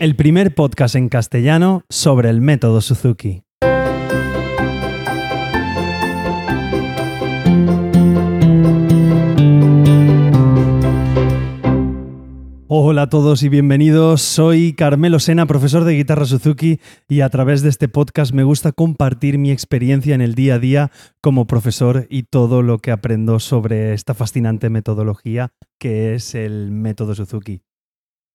el primer podcast en castellano sobre el método Suzuki. Hola a todos y bienvenidos. Soy Carmelo Sena, profesor de guitarra Suzuki, y a través de este podcast me gusta compartir mi experiencia en el día a día como profesor y todo lo que aprendo sobre esta fascinante metodología que es el método Suzuki.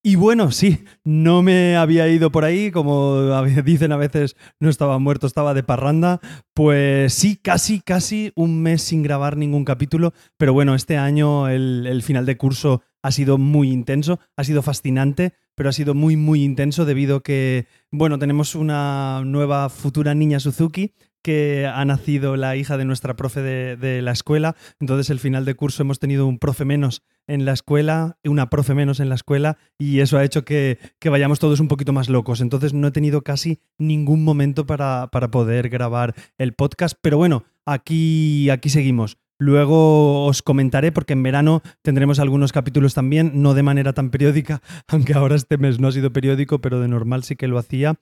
Y bueno, sí, no me había ido por ahí, como dicen a veces, no estaba muerto, estaba de parranda. Pues sí, casi, casi un mes sin grabar ningún capítulo, pero bueno, este año el, el final de curso ha sido muy intenso, ha sido fascinante, pero ha sido muy, muy intenso debido a que, bueno, tenemos una nueva futura niña Suzuki que ha nacido la hija de nuestra profe de, la escuela. Entonces, el final de curso hemos tenido un profe menos en la escuela, una profe menos en la escuela, y eso ha hecho que, vayamos todos un poquito más locos. Entonces, no he tenido casi ningún momento para, para poder grabar el podcast. Pero bueno, aquí, aquí seguimos. Luego os comentaré porque en verano tendremos algunos capítulos también, no de manera tan periódica, aunque ahora este mes no ha sido periódico, pero de normal sí que lo hacía.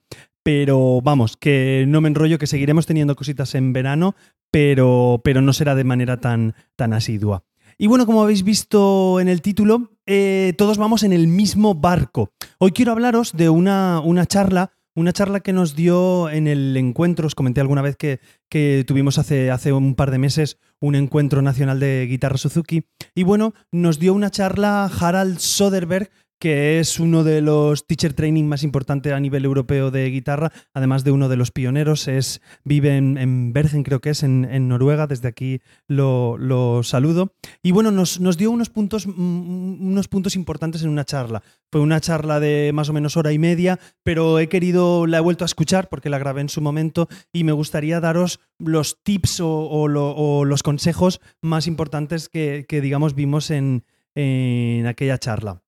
Pero vamos, que no me enrollo, que seguiremos teniendo cositas en verano, pero, pero no será de manera tan, tan asidua. Y bueno, como habéis visto en el título, eh, todos vamos en el mismo barco. Hoy quiero hablaros de una, una charla una charla que nos dio en el encuentro, os comenté alguna vez que, que, tuvimos hace, hace un par de meses un encuentro nacional de guitarra Suzuki. Y bueno, nos dio una charla Harald Soderberg, que es uno de los teacher training más importantes a nivel europeo de guitarra, además de uno de los pioneros, es, vive en, Bergen, creo que es, en, Noruega, desde aquí lo, saludo. Y bueno, nos, dio unos puntos, mm, unos puntos importantes en una charla. Fue una charla de más o menos hora y media, pero he querido, la he vuelto a escuchar porque la grabé en su momento y me gustaría daros los tips o, los consejos más importantes que, digamos, vimos en aquella charla.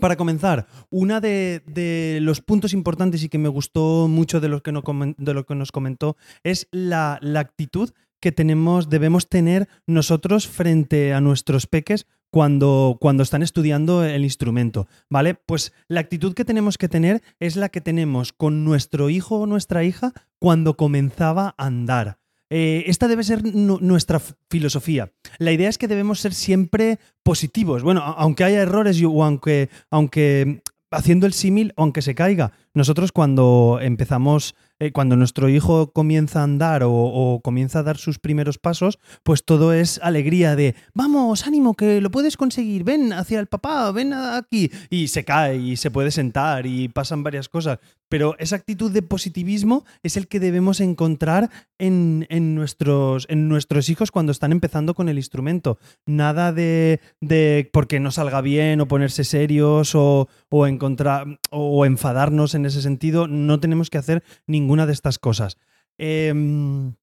Para comenzar, uno de, los puntos importantes y que me gustó mucho de lo que, nos comentó es la, actitud que tenemos, debemos tener nosotros frente a nuestros peques cuando, cuando están estudiando el instrumento, ¿vale? Pues la actitud que tenemos que tener es la que tenemos con nuestro hijo o nuestra hija cuando comenzaba a andar. Eh, esta debe ser nuestra filosofía. La idea es que debemos ser siempre positivos. Bueno, aunque haya errores o aunque, aunque haciendo el símil, aunque se caiga. Nosotros cuando empezamos eh, cuando nuestro hijo comienza a andar o, comienza a dar sus primeros pasos, pues todo es alegría de, vamos, ánimo, que lo puedes conseguir, ven hacia el papá, ven aquí. Y se cae y se puede sentar y pasan varias cosas. Pero esa actitud de positivismo es el que debemos encontrar en, nuestros, en nuestros hijos cuando están empezando con el instrumento. Nada de, de porque no salga bien o ponerse serios o, o, encontrar, o enfadarnos en ese sentido. No tenemos que hacer ninguna de estas cosas. Em,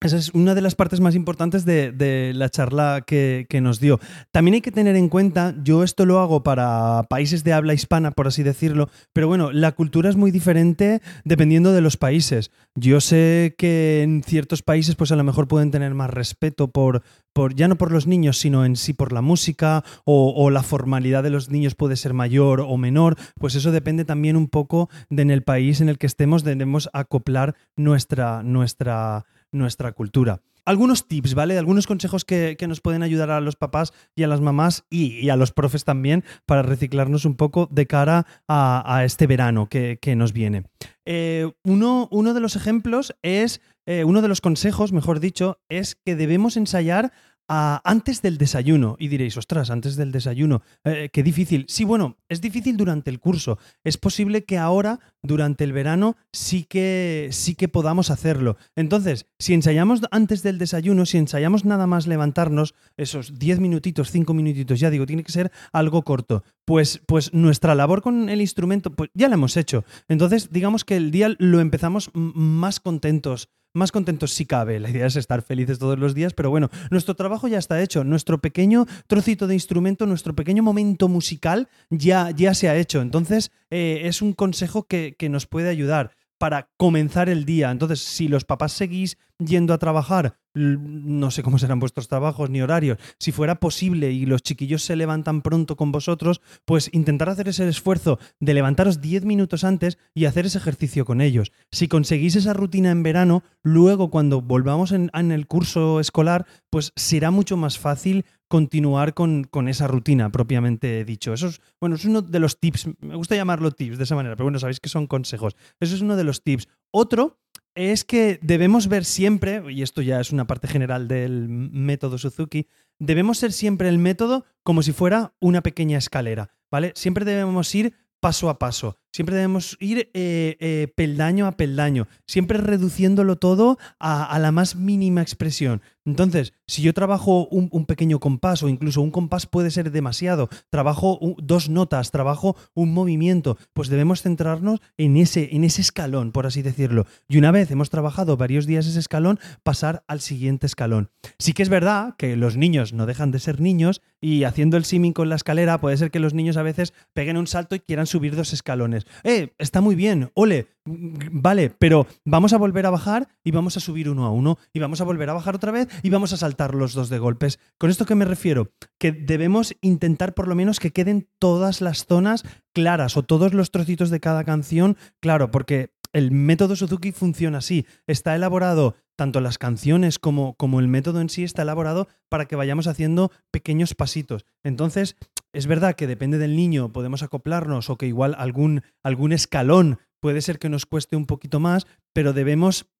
esa es una de las partes más importantes de, la charla que, nos dio. También hay que tener en cuenta, yo esto lo hago para países de habla hispana, por así decirlo, pero bueno, la cultura es muy diferente dependiendo de los países. Yo sé que en ciertos países pues a lo mejor pueden tener más respeto por, por ya no por los niños, sino en sí por la música o, o, la formalidad de los niños puede ser mayor o menor, pues eso depende también un poco de en el país en el que estemos, debemos acoplar nuestra... nuestra nuestra cultura. Algunos tips, ¿vale? Algunos consejos que, nos pueden ayudar a los papás y a las mamás y, a los profes también para reciclarnos un poco de cara a, este verano que, nos viene. Eh, uno, uno, de los ejemplos es, eh, uno de los consejos, mejor dicho, es que debemos ensayar antes del desayuno. Y diréis, ostras, antes del desayuno, eh, qué difícil. Sí, bueno, es difícil durante el curso. Es posible que ahora, durante el verano, sí que, sí que podamos hacerlo. Entonces, si ensayamos antes del desayuno, si ensayamos nada más levantarnos, esos 10 minutitos, 5 minutitos, ya digo, tiene que ser algo corto. Pues, pues nuestra labor con el instrumento, pues ya la hemos hecho. Entonces, digamos que el día lo empezamos más contentos más contentos si cabe. La idea es estar felices todos los días, pero bueno, nuestro trabajo ya está hecho. Nuestro pequeño trocito de instrumento, nuestro pequeño momento musical ya, ya se ha hecho. Entonces, eh, es un consejo que, que nos puede ayudar para comenzar el día. Entonces, si los papás seguís yendo a trabajar, no sé cómo serán vuestros trabajos ni horarios, si fuera posible y los chiquillos se levantan pronto con vosotros, pues intentar hacer ese esfuerzo de levantaros 10 minutos antes y hacer ese ejercicio con ellos. Si conseguís esa rutina en verano, luego cuando volvamos en, el curso escolar, pues será mucho más fácil continuar con, con, esa rutina propiamente dicho. Eso es, bueno, es uno de los tips, me gusta llamarlo tips de esa manera, pero bueno, sabéis que son consejos. Eso es uno de los tips. Otro es que debemos ver siempre, y esto ya es una parte general del método Suzuki, debemos ser siempre el método como si fuera una pequeña escalera, ¿vale? Siempre debemos ir paso a paso. Siempre debemos ir eh, eh, peldaño a peldaño, siempre reduciéndolo todo a, la más mínima expresión. Entonces, si yo trabajo un, pequeño compás o incluso un compás puede ser demasiado, trabajo dos notas, trabajo un movimiento, pues debemos centrarnos en ese, en ese escalón, por así decirlo. Y una vez hemos trabajado varios días ese escalón, pasar al siguiente escalón. Sí que es verdad que los niños no dejan de ser niños y haciendo el siming con la escalera puede ser que los niños a veces peguen un salto y quieran subir dos escalones eh, está muy bien, ole, vale, pero vamos a volver a bajar y vamos a subir uno a uno y vamos a volver a bajar otra vez y vamos a saltar los dos de golpes. ¿Con esto qué me refiero? Que debemos intentar por lo menos que queden todas las zonas claras o todos los trocitos de cada canción claro, porque el método Suzuki funciona así. Está elaborado, tanto las canciones como, como, el método en sí está elaborado para que vayamos haciendo pequeños pasitos. Entonces, es verdad que depende del niño, podemos acoplarnos o que igual algún, algún escalón puede ser que nos cueste un poquito más, pero debemos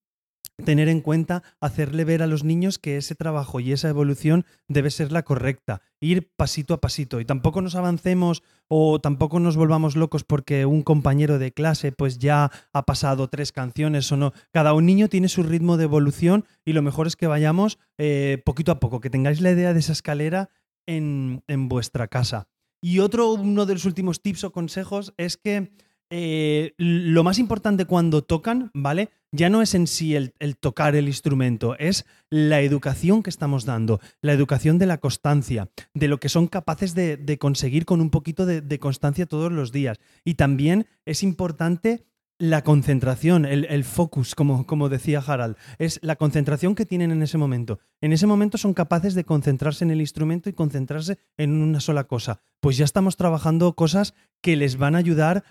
tener en cuenta, hacerle ver a los niños que ese trabajo y esa evolución debe ser la correcta, ir pasito a pasito y tampoco nos avancemos o tampoco nos volvamos locos porque un compañero de clase pues ya ha pasado tres canciones o no. Cada un niño tiene su ritmo de evolución y lo mejor es que vayamos eh, poquito a poco, que tengáis la idea de esa escalera en, vuestra casa. Y otro, uno de los últimos tips o consejos es que eh, lo más importante cuando tocan, ¿vale? Ya no es en sí el, tocar el instrumento, es la educación que estamos dando, la educación de la constancia, de lo que son capaces de, conseguir con un poquito de constancia todos los días. Y también es importante la concentración, el, focus, como, como, decía Harald, es la concentración que tienen en ese momento. En ese momento son capaces de concentrarse en el instrumento y concentrarse en una sola cosa. Pues ya estamos trabajando cosas que les van a ayudar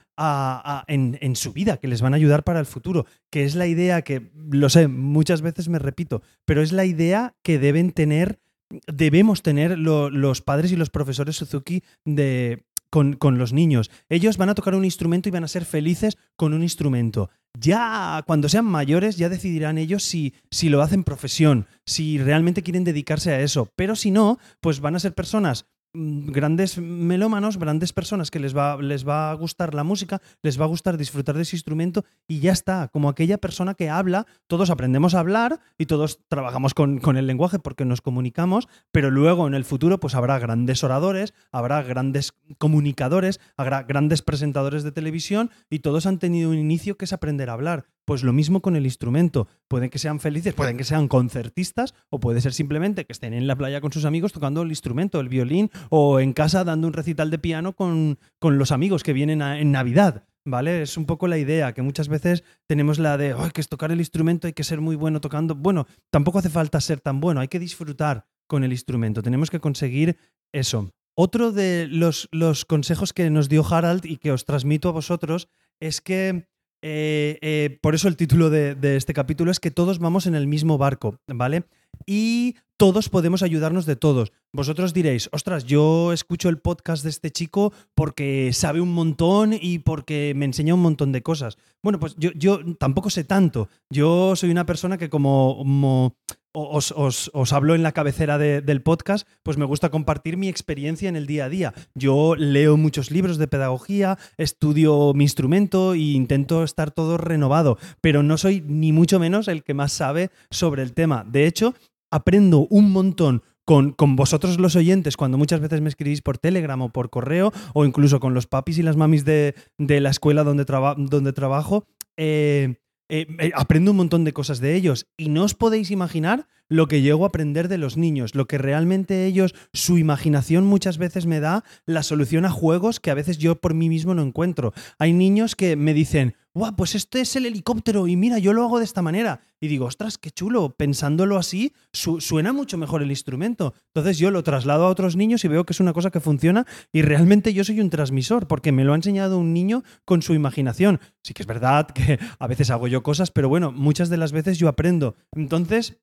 en, en, su vida, que les van a ayudar para el futuro, que es la idea que, lo sé, muchas veces me repito, pero es la idea que deben tener, debemos tener los padres y los profesores Suzuki de con, los niños. Ellos van a tocar un instrumento y van a ser felices con un instrumento. Ya cuando sean mayores ya decidirán ellos si, si lo hacen profesión, si realmente quieren dedicarse a eso. Pero si no, pues van a ser personas grandes melómanos, grandes personas que les va, les va a gustar la música, les va a gustar disfrutar de ese instrumento y ya está, como aquella persona que habla, todos aprendemos a hablar y todos trabajamos con, con, el lenguaje porque nos comunicamos, pero luego en el futuro pues habrá grandes oradores, habrá grandes comunicadores, habrá grandes presentadores de televisión y todos han tenido un inicio que es aprender a hablar. Pues lo mismo con el instrumento. Pueden que sean felices, pueden que sean concertistas o puede ser simplemente que estén en la playa con sus amigos tocando el instrumento, el violín o en casa dando un recital de piano con, con los amigos que vienen en Navidad. ¿Vale? Es un poco la idea, que muchas veces tenemos la de, que es tocar el instrumento, hay que ser muy bueno tocando. Bueno, tampoco hace falta ser tan bueno, hay que disfrutar con el instrumento, tenemos que conseguir eso. Otro de los, los consejos que nos dio Harald y que os transmito a vosotros es que eh, eh, por eso el título de, este capítulo es que todos vamos en el mismo barco, ¿vale? Y todos podemos ayudarnos de todos. Vosotros diréis, ostras, yo escucho el podcast de este chico porque sabe un montón y porque me enseña un montón de cosas. Bueno, pues yo, yo tampoco sé tanto. Yo soy una persona que como, os, os, hablo en la cabecera del podcast, pues me gusta compartir mi experiencia en el día a día. Yo leo muchos libros de pedagogía, estudio mi instrumento e intento estar todo renovado, pero no soy ni mucho menos el que más sabe sobre el tema. De hecho, aprendo un montón con, con, vosotros los oyentes, cuando muchas veces me escribís por Telegram o por correo, o incluso con los papis y las mamis de, la escuela donde, donde trabajo, eh, eh, eh, aprendo un montón de cosas de ellos. Y no os podéis imaginar lo que llego a aprender de los niños, lo que realmente ellos, su imaginación muchas veces me da la solución a juegos que a veces yo por mí mismo no encuentro. Hay niños que me dicen, guau, pues este es el helicóptero y mira, yo lo hago de esta manera. Y digo, ostras, qué chulo, pensándolo así, suena mucho mejor el instrumento. Entonces yo lo traslado a otros niños y veo que es una cosa que funciona y realmente yo soy un transmisor, porque me lo ha enseñado un niño con su imaginación. Sí que es verdad que a veces hago yo cosas, pero bueno, muchas de las veces yo aprendo. Entonces,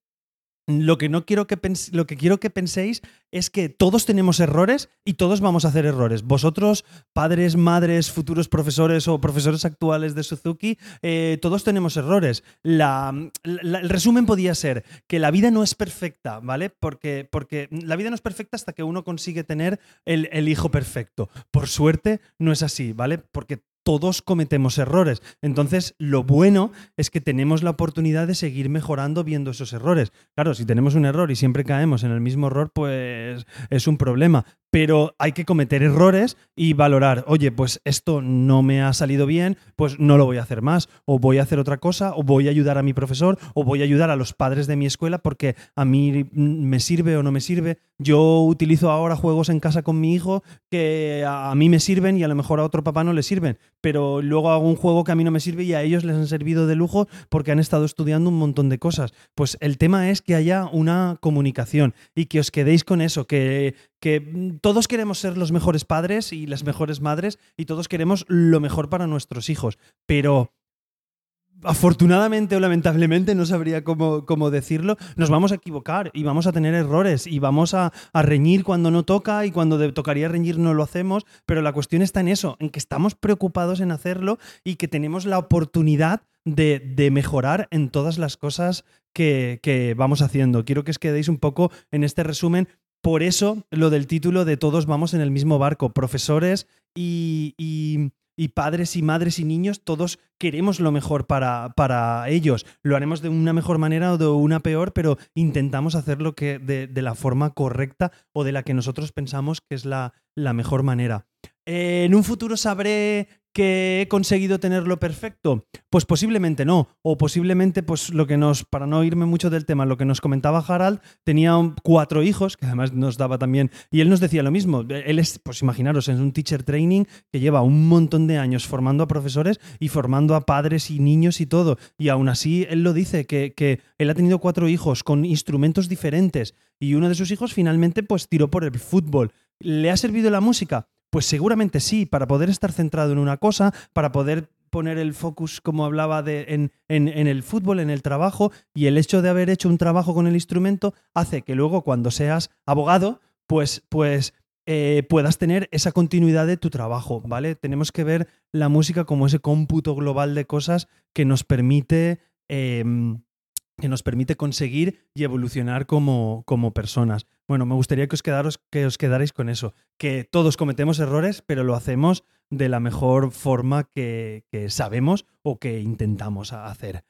lo que no quiero que lo que quiero que penséis es que todos tenemos errores y todos vamos a hacer errores. Vosotros, padres, madres, futuros profesores o profesores actuales de Suzuki, eh, todos tenemos errores. el resumen podía ser que la vida no es perfecta, ¿vale? Porque, porque la vida no es perfecta hasta que uno consigue tener el, el hijo perfecto. Por suerte, no es así, ¿vale? Porque todos cometemos errores. Entonces, lo bueno es que tenemos la oportunidad de seguir mejorando viendo esos errores. Claro, si tenemos un error y siempre caemos en el mismo error, pues es un problema pero hay que cometer errores y valorar, oye, pues esto no me ha salido bien, pues no lo voy a hacer más, o voy a hacer otra cosa, o voy a ayudar a mi profesor, o voy a ayudar a los padres de mi escuela porque a mí me sirve o no me sirve. Yo utilizo ahora juegos en casa con mi hijo que a mí me sirven y a lo mejor a otro papá no le sirven, pero luego hago un juego que a mí no me sirve y a ellos les han servido de lujo porque han estado estudiando un montón de cosas. Pues el tema es que haya una comunicación y que os quedéis con eso, que, que mm, todos queremos ser los mejores padres y las mejores madres y todos queremos lo mejor para nuestros hijos, pero afortunadamente o lamentablemente, no sabría cómo, cómo, decirlo, nos vamos a equivocar y vamos a tener errores y vamos a, reñir cuando no toca y cuando tocaría reñir no lo hacemos, pero la cuestión está en eso, en que estamos preocupados en hacerlo y que tenemos la oportunidad de, de mejorar en todas las cosas que, que, vamos haciendo. Quiero que os quedéis un poco en este resumen por eso lo del título de Todos vamos en el mismo barco, profesores y, y, padres y madres y niños, todos queremos lo mejor para, para, ellos. Lo haremos de una mejor manera o de una peor, pero intentamos hacerlo de, de la forma correcta o de la que nosotros pensamos que es la, la mejor manera. Eh, en un futuro sabré que he conseguido tenerlo perfecto? Pues posiblemente no. O posiblemente, pues lo que nos, para no irme mucho del tema, lo que nos comentaba Harald, tenía cuatro hijos, que además nos daba también, y él nos decía lo mismo. Él es, pues imaginaros, es un teacher training que lleva un montón de años formando a profesores y formando a padres y niños y todo. Y aún así, él lo dice, que, que él ha tenido cuatro hijos con instrumentos diferentes y uno de sus hijos finalmente pues tiró por el fútbol. ¿Le ha servido la música? Pues seguramente sí, para poder estar centrado en una cosa, para poder poner el focus, como hablaba, de, en, el fútbol, en el trabajo, y el hecho de haber hecho un trabajo con el instrumento hace que luego cuando seas abogado, pues, pues eh, puedas tener esa continuidad de tu trabajo, ¿vale? Tenemos que ver la música como ese cómputo global de cosas que nos permite... Em, que nos permite conseguir y evolucionar como, como personas. Bueno, me gustaría que os, quedaros, que os quedarais con eso, que todos cometemos errores, pero lo hacemos de la mejor forma que, que sabemos o que intentamos hacer.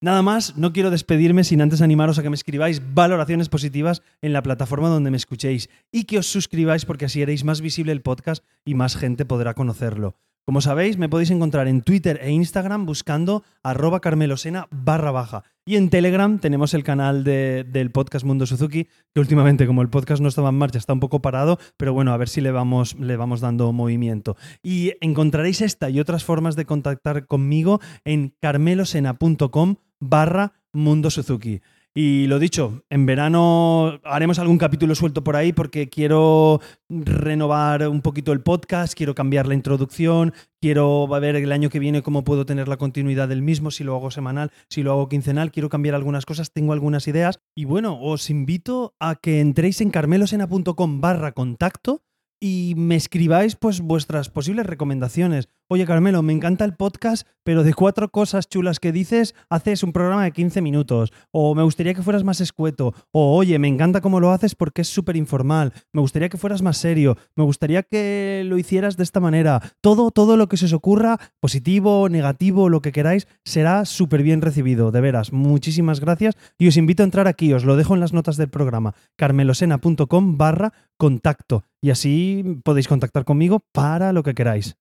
Nada más, no quiero despedirme sin antes animaros a que me escribáis valoraciones positivas en la plataforma donde me escuchéis y que os suscribáis porque así haréis más visible el podcast y más gente podrá conocerlo. Como sabéis, me podéis encontrar en Twitter e Instagram buscando arroba carmelosena barra baja. Y en Telegram tenemos el canal del podcast Mundo Suzuki, que últimamente, como el podcast no estaba en marcha, está un poco parado, pero bueno, a ver si le vamos, le vamos dando movimiento. Y encontraréis esta y otras formas de contactar conmigo en carmelosena.com barra Mundo Suzuki. Y lo dicho, en verano haremos algún capítulo suelto por ahí porque quiero renovar un poquito el podcast, quiero cambiar la introducción, quiero ver el año que viene cómo puedo tener la continuidad del mismo, si lo hago semanal, si lo hago quincenal, quiero cambiar algunas cosas, tengo algunas ideas. Y bueno, os invito a que entréis en carmelosena.com barra contacto y me escribáis pues vuestras posibles recomendaciones. Oye Carmelo, me encanta el podcast, pero de cuatro cosas chulas que dices, haces un programa de 15 minutos. O me gustaría que fueras más escueto. O oye, me encanta cómo lo haces porque es súper informal. Me gustaría que fueras más serio. Me gustaría que lo hicieras de esta manera. Todo, todo lo que se os ocurra, positivo, negativo, lo que queráis, será súper bien recibido. De veras, muchísimas gracias. Y os invito a entrar aquí, os lo dejo en las notas del programa, carmelosena.com barra contacto. Y así podéis contactar conmigo para lo que queráis.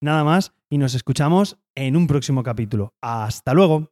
Nada más y nos escuchamos en un próximo capítulo. Hasta luego.